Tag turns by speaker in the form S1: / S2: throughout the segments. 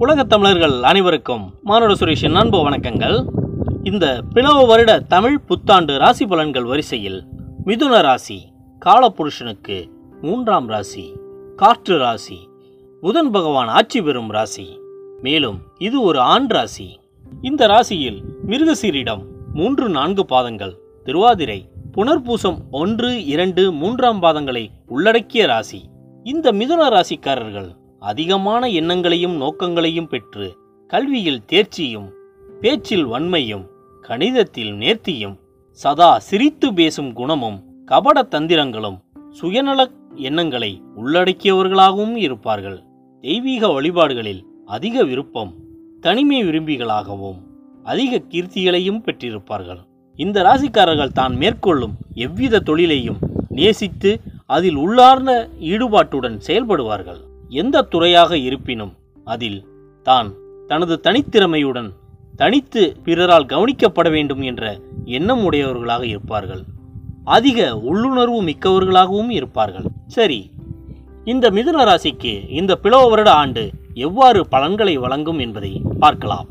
S1: உலகத் தமிழர்கள் அனைவருக்கும் மானுட சுரேஷின் அன்பு வணக்கங்கள். இந்த பிளவ வருட தமிழ் புத்தாண்டு ராசி பலன்கள் வரிசையில் மிதுன ராசி காலபுருஷனுக்கு மூன்றாம் ராசி காற்று ராசி புதன் பகவான் ஆட்சி பெறும் ராசி. மேலும் இது ஒரு ஆண் ராசி. இந்த ராசியில் மிருகசீரிடம் மூன்று நான்கு பாதங்கள் திருவாதிரை புனர்பூசம் ஒன்று இரண்டு மூன்றாம் பாதங்களை உள்ளடக்கிய ராசி. இந்த மிதுன ராசிக்காரர்கள் அதிகமான எண்ணங்களையும் நோக்கங்களையும் பெற்று கல்வியில் தேர்ச்சியும் பேச்சில் வன்மையும் கணிதத்தில் நேர்த்தியும் சதா சிரித்து பேசும் குணமும் கபட தந்திரங்களும் சுயநல எண்ணங்களை உள்ளடக்கியவர்களாகவும் இருப்பார்கள். தெய்வீக வழிபாடுகளில் அதிக விருப்பம் தனிமை விரும்பிகளாகவும் அதிக கீர்த்திகளையும் பெற்றிருப்பார்கள். இந்த ராசிக்காரர்கள் தான் மேற்கொள்ளும் எவ்வித தொழிலையும் நேசித்து அதில் உள்ளார்ந்த ஈடுபாட்டுடன் செயல்படுவார்கள். எந்த துறையாக இருப்பினும் அதில் தான் தனது தனித்திறமையுடன் தனித்து பிறரால் கவனிக்கப்பட வேண்டும் என்ற எண்ணம் உடையவர்களாக இருப்பார்கள். அதிக உள்ளுணர்வு மிக்கவர்களாகவும் இருப்பார்கள். சரி இந்த மிதுன ராசிக்கு இந்த பிளவ வருட ஆண்டு எவ்வாறு பலன்களை வழங்கும் என்பதை பார்க்கலாம்.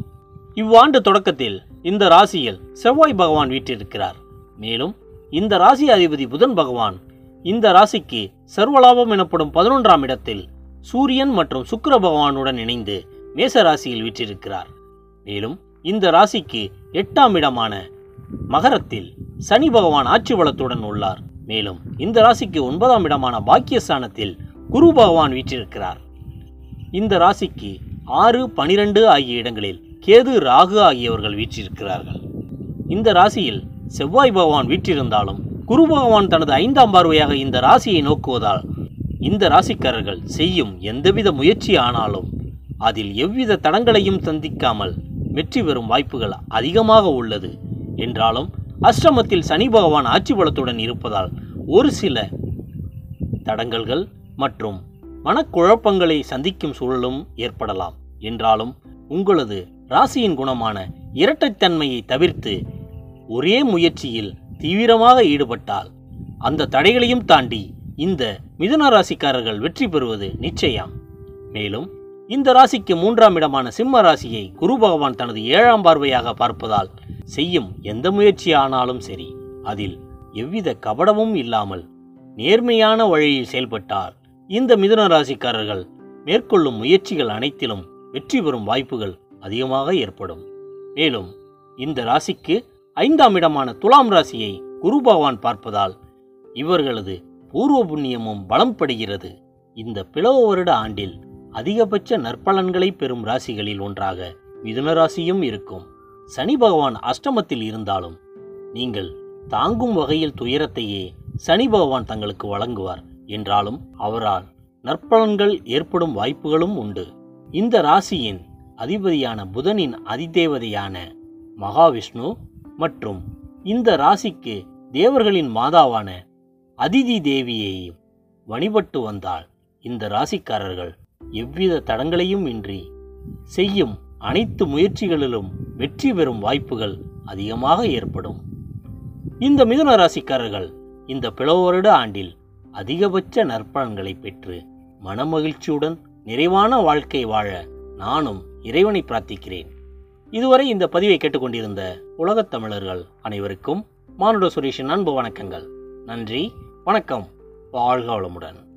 S1: இவ்வாண்டு தொடக்கத்தில் இந்த ராசியில் செவ்வாய் பகவான் வீற்றிருக்கிறார். மேலும் இந்த ராசி அதிபதி புதன் பகவான் இந்த ராசிக்கு சர்வலாபம் எனப்படும் பதினொன்றாம் இடத்தில் சூரியன் மற்றும் சுக்கர பகவானுடன் இணைந்து மேச ராசியில் வீற்றிருக்கிறார். மேலும் இந்த ராசிக்கு எட்டாம் இடமான மகரத்தில் சனி பகவான் ஆட்சி பலத்துடன் உள்ளார். மேலும் இந்த ராசிக்கு ஒன்பதாம் இடமான பாக்கியஸ்தானத்தில் குரு பகவான் வீற்றிருக்கிறார். இந்த ராசிக்கு ஆறு பனிரெண்டு ஆகிய இடங்களில் கேது ராகு ஆகியவர்கள் வீற்றிருக்கிறார்கள். இந்த ராசியில் செவ்வாய் பகவான் வீற்றிருந்தாலும் குரு பகவான் தனது ஐந்தாம் பார்வையாக இந்த ராசியை நோக்குவதால் இந்த ராசிக்காரர்கள் செய்யும் எந்தவித முயற்சி ஆனாலும் அதில் எவ்வித தடங்களையும் சந்திக்காமல் வெற்றி பெறும் வாய்ப்புகள் அதிகமாக உள்ளது. என்றாலும் அஷ்டமத்தில் சனி பகவான் ஆட்சி பலத்துடன் இருப்பதால் ஒரு சில தடங்கல்கள் மற்றும் மனக்குழப்பங்களை சந்திக்கும் சூழலும் ஏற்படலாம். என்றாலும் உங்களது ராசியின் குணமான இரட்டைத்தன்மையை தவிர்த்து ஒரே முயற்சியில் தீவிரமாக ஈடுபட்டால் அந்த தடைகளையும் தாண்டி இந்த மிதுன ராசிக்காரர்கள் வெற்றி பெறுவது நிச்சயம். மேலும் இந்த ராசிக்கு மூன்றாம் இடமான சிம்ம ராசியை குரு பகவான் தனது ஏழாம் பார்வையாக பார்ப்பதால் செய்யும் எந்த முயற்சியானாலும் சரி அதில் எவ்வித கபடமும் இல்லாமல் நேர்மையான வழியில் செயல்பட்டால் இந்த மிதுன ராசிக்காரர்கள் மேற்கொள்ளும் முயற்சிகள் அனைத்திலும் வெற்றி பெறும் வாய்ப்புகள் அதிகமாக ஏற்படும். மேலும் இந்த ராசிக்கு ஐந்தாம் இடமான துலாம் ராசியை குரு பகவான் பார்ப்பதால் இவர்களது பூர்வ புண்ணியமும் பலம் படுகிறது இந்த பிளவ வருட ஆண்டில் அதிகபட்ச நற்பலன்களை பெறும் ராசிகளில் ஒன்றாக மிதுன ராசியும் இருக்கும். சனி பகவான் அஷ்டமத்தில் இருந்தாலும் நீங்கள் தாங்கும் வகையில் துயரத்தையே சனி பகவான் தங்களுக்கு வழங்குவார் என்றாலும் அவரால் நற்பலன்கள் ஏற்படும் வாய்ப்புகளும் உண்டு. இந்த ராசியின் அதிபதியான புதனின் அதிதேவதையான மகாவிஷ்ணு மற்றும் இந்த ராசிக்கு தேவர்களின் மாதாவான அதிதி தேவியையும் வழிபட்டு வந்தால் இந்த ராசிக்காரர்கள். எவ்வித தடங்களையும் இன்றி செய்யும் அனைத்து முயற்சிகளிலும் வெற்றி பெறும் வாய்ப்புகள் அதிகமாக ஏற்படும். இந்த மிதுன ராசிக்காரர்கள் இந்த பிளவு வருட ஆண்டில் அதிகபட்ச நற்பலன்களை பெற்று மனமகிழ்ச்சியுடன் நிறைவான வாழ்க்கை வாழ நானும் இறைவனை பிரார்த்திக்கிறேன். இதுவரை இந்த பதிவை கேட்டுக்கொண்டிருந்த உலகத் தமிழர்கள் அனைவருக்கும் மானுட சுரேஷின் அன்பு வணக்கங்கள். நன்றி வணக்கம். வாழ்க வளமுடன்.